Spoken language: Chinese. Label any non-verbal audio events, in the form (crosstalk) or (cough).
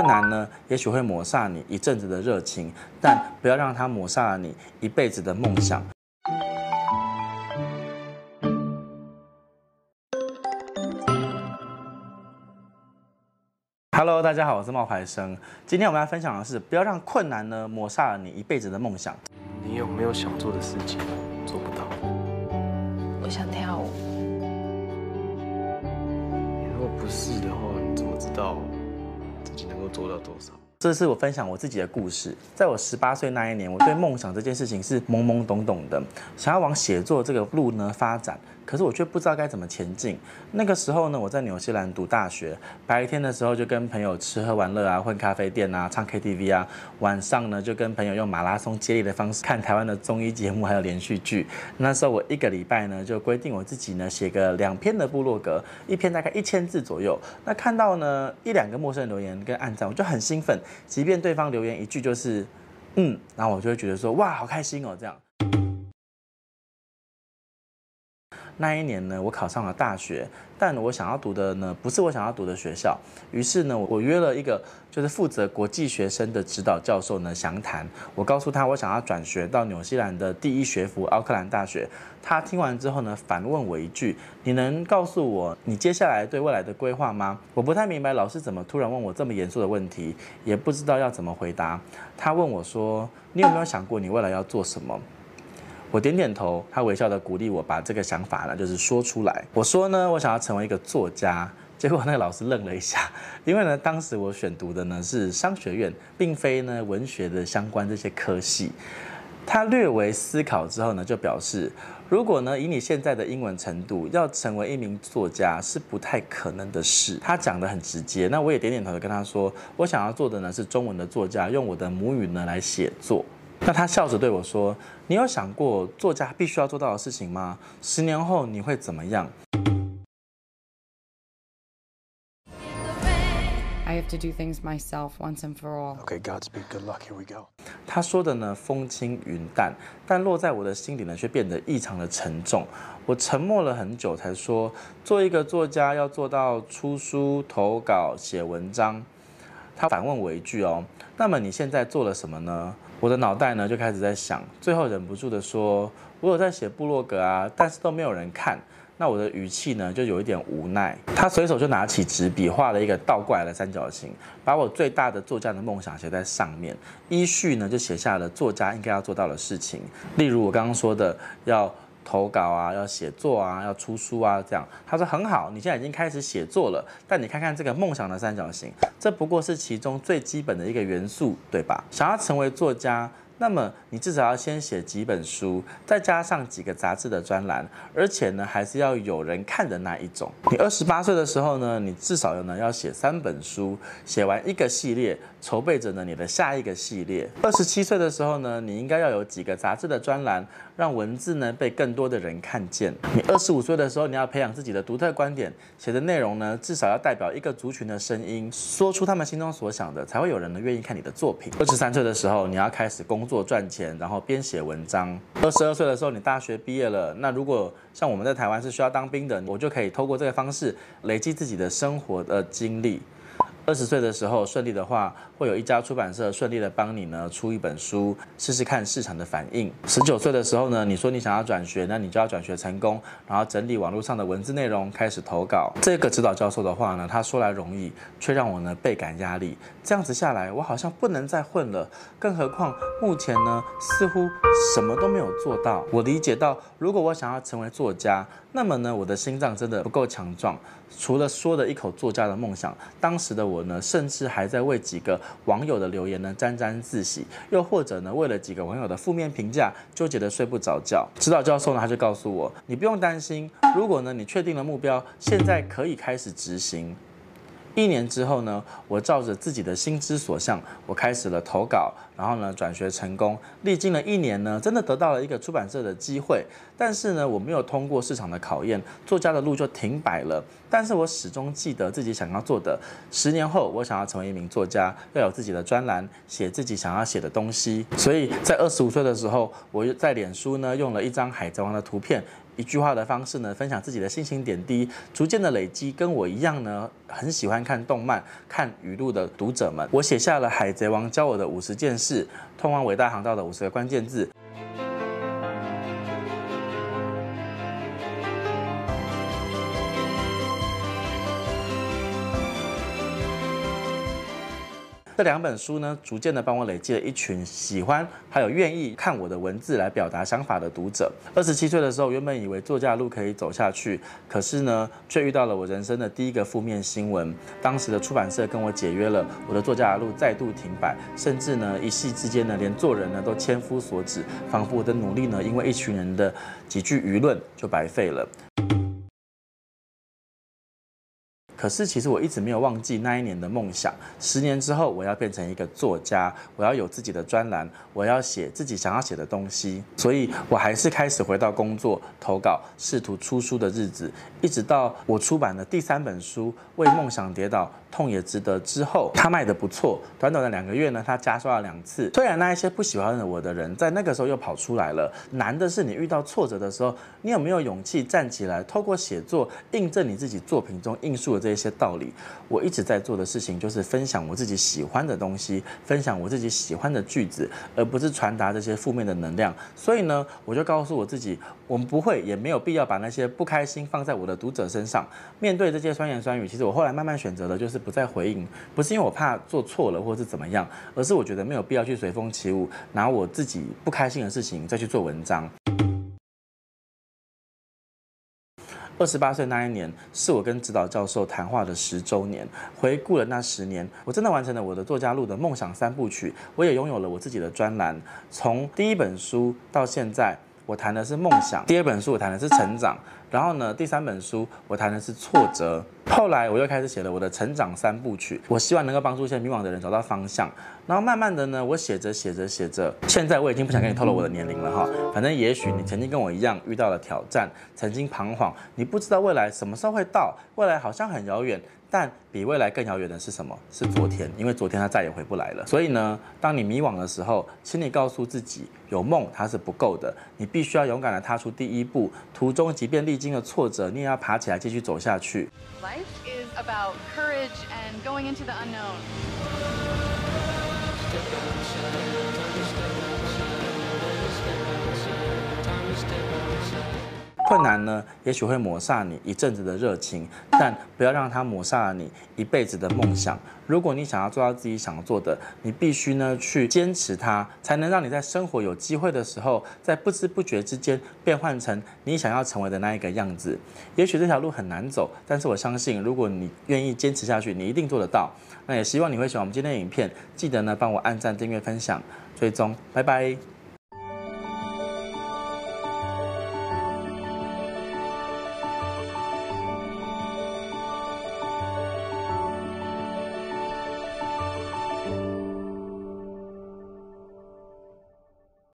困难呢，也许会抹煞你一阵子的热情，但不要让它抹煞了你一辈子的梦想。Hello，大家好，我是冒牌生。今天我们要分享的是，不要让困难呢抹煞了你一辈子的梦想。你有没有想做的事情做不到？我想跳舞。如果不是的话，你怎么知道能够做到多少？这是我分享我自己的故事。在我十八岁那一年，我对梦想这件事情是懵懵懂懂的，想要往写作这个路呢发展。可是我却不知道该怎么前进。那个时候呢，我在纽西兰读大学，白天的时候就跟朋友吃喝玩乐啊，混咖啡店啊，唱 KTV 啊。晚上呢，就跟朋友用马拉松接力的方式 (laughs) 看台湾的综艺节目，还有连续剧。那时候我一个礼拜呢，就规定我自己呢写个两篇的部落格，一篇大概一千字左右。那看到呢一两个陌生人留言跟按赞，我就很兴奋，即便对方留言一句就是嗯，然后我就会觉得说哇，好开心哦，这样。那一年呢，我考上了大学，但我想要读的呢，不是我想要读的学校。于是呢，我约了一个就是负责国际学生的指导教授呢详谈。我告诉他，我想要转学到纽西兰的第一学府奥克兰大学。他听完之后呢，反问我一句：“你能告诉我你接下来对未来的规划吗？”我不太明白老师怎么突然问我这么严肃的问题，也不知道要怎么回答。他问我说：“你有没有想过你未来要做什么？”我点点头，他微笑的鼓励我把这个想法呢，就是说出来。我说呢，我想要成为一个作家。(laughs) 结果那个老师愣了一下，(laughs) 因为呢，当时我选读的呢是商学院，并非呢文学的相关这些科系。他略微思考之后呢，就表示，如果呢以你现在的英文程度，要成为一名作家是不太可能的事。他讲得很直接，那我也点点头跟他说，我想要做的呢是中文的作家，用我的母语呢来写作。那他笑着对我说：“你有想过作家必须要做到的事情吗？十年后你会怎么样？”I have to do things myself once and for all. Okay, Godspeed, good luck. Here we go. 他说的呢风轻云淡，但落在我的心里呢却变得异常的沉重。我沉默了很久，才说：“做一个作家要做到出书、投稿、写文章。”他反问我一句：“哦，那么你现在做了什么呢？”我的脑袋呢就开始在想，最后忍不住的说：“我有在写部落格啊，但是都没有人看。”那我的语气呢就有一点无奈。他随手就拿起纸笔画了一个倒过来的三角形，把我最大的作家的梦想写在上面，依序呢就写下了作家应该要做到的事情，例如我刚刚说的要。投稿啊，要写作啊，要出书啊，这样。他说很好，你现在已经开始写作了。但你看看这个梦想的三角形，这不过是其中最基本的一个元素，对吧？想要成为作家。那么你至少要先写几本书，再加上几个杂志的专栏，而且呢还是要有人看的那一种。你二十八岁的时候呢，你至少有呢要写三本书，写完一个系列，筹备着呢你的下一个系列。二十七岁的时候呢，你应该要有几个杂志的专栏，让文字呢被更多的人看见。你二十五岁的时候，你要培养自己的独特观点，写的内容呢至少要代表一个族群的声音，说出他们心中所想的，才会有人呢愿意看你的作品。二十三岁的时候，你要开始工。做赚钱，然后编写文章。二十二岁的时候，你大学毕业了。那如果像我们在台湾是需要当兵的，我就可以透过这个方式累积自己的生活的经历。二十岁的时候顺利的话，会有一家出版社顺利的帮你呢出一本书，试试看市场的反应。十九岁的时候呢，你说你想要转学，那你就要转学成功，然后整理网络上的文字内容，开始投稿。这个指导教授的话呢，他说来容易，却让我呢倍感压力。这样子下来，我好像不能再混了。更何况目前呢，似乎什么都没有做到。我理解到，如果我想要成为作家，那么呢，我的心脏真的不够强壮。除了说的一口作家的梦想，当时的我呢，甚至还在为几个网友的留言呢沾沾自喜，又或者呢，为了几个网友的负面评价，纠结的睡不着觉。指导教授呢，他就告诉我，你不用担心，如果呢，你确定了目标，现在可以开始执行。一年之后呢，我照着自己的心之所向，我开始了投稿，然后呢转学成功。历经了一年呢，真的得到了一个出版社的机会，但是呢，我没有通过市场的考验，作家的路就停摆了。但是我始终记得自己想要做的。十年后，我想要成为一名作家，要有自己的专栏，写自己想要写的东西。所以在二十五岁的时候，我在脸书呢用了一张海贼王的图片。一句话的方式呢，分享自己的心情点滴，逐渐的累积，跟我一样呢，很喜欢看动漫、看语录的读者们，我写下了《海贼王》教我的五十件事，通往伟大航道的五十个关键字。这两本书呢，逐渐的帮我累积了一群喜欢还有愿意看我的文字来表达想法的读者。二十七岁的时候，原本以为作家的路可以走下去，可是呢，却遇到了我人生的第一个负面新闻。当时的出版社跟我解约了，我的作家的路再度停摆，甚至呢，一夕之间呢，连做人呢都千夫所指，仿佛我的努力呢，因为一群人的几句舆论就白费了。可是，其实我一直没有忘记那一年的梦想。十年之后，我要变成一个作家，我要有自己的专栏，我要写自己想要写的东西。所以，我还是开始回到工作、投稿、试图出书的日子，一直到我出版的第三本书《为梦想跌倒，痛也值得》之后，它卖得不错。短短的两个月呢，它加刷了两次。虽然那一些不喜欢我的人在那个时候又跑出来了。难的是，你遇到挫折的时候，你有没有勇气站起来，透过写作印证你自己作品中应述的这一些道理，我一直在做的事情就是分享我自己喜欢的东西，分享我自己喜欢的句子，而不是传达这些负面的能量。所以呢，我就告诉我自己，我们不会也没有必要把那些不开心放在我的读者身上。面对这些酸言酸语，其实我后来慢慢选择的就是不再回应，不是因为我怕做错了或是怎么样，而是我觉得没有必要去随风起舞，拿我自己不开心的事情再去做文章。二十八岁那一年，是我跟指导教授谈话的十周年。回顾了那十年，我真的完成了我的作家路的梦想三部曲。我也拥有了我自己的专栏。从第一本书到现在，我谈的是梦想；第二本书我谈的是成长。然后呢，第三本书我谈的是挫折。后来我又开始写了我的成长三部曲，我希望能够帮助一些迷惘的人找到方向。然后慢慢的呢，我写着写着写着，现在我已经不想跟你透露我的年龄了哈。反正也许你曾经跟我一样遇到了挑战，曾经彷徨，你不知道未来什么时候会到，未来好像很遥远。但比未来更遥远的是什么？是昨天，因为昨天它再也回不来了。所以呢，当你迷惘的时候，请你告诉自己，有梦它是不够的，你必须要勇敢地踏出第一步。途中即便历经了挫折，你也要爬起来继续走下去。Life is about courage and going into the unknown. 困难呢，也许会抹煞你一阵子的热情，但不要让它抹煞了你一辈子的梦想。如果你想要做到自己想做的，你必须呢去坚持它，才能让你在生活有机会的时候，在不知不觉之间变换成你想要成为的那一个样子。也许这条路很难走，但是我相信，如果你愿意坚持下去，你一定做得到。那也希望你会喜欢我们今天的影片，记得呢帮我按赞、订阅、分享、追踪，拜拜。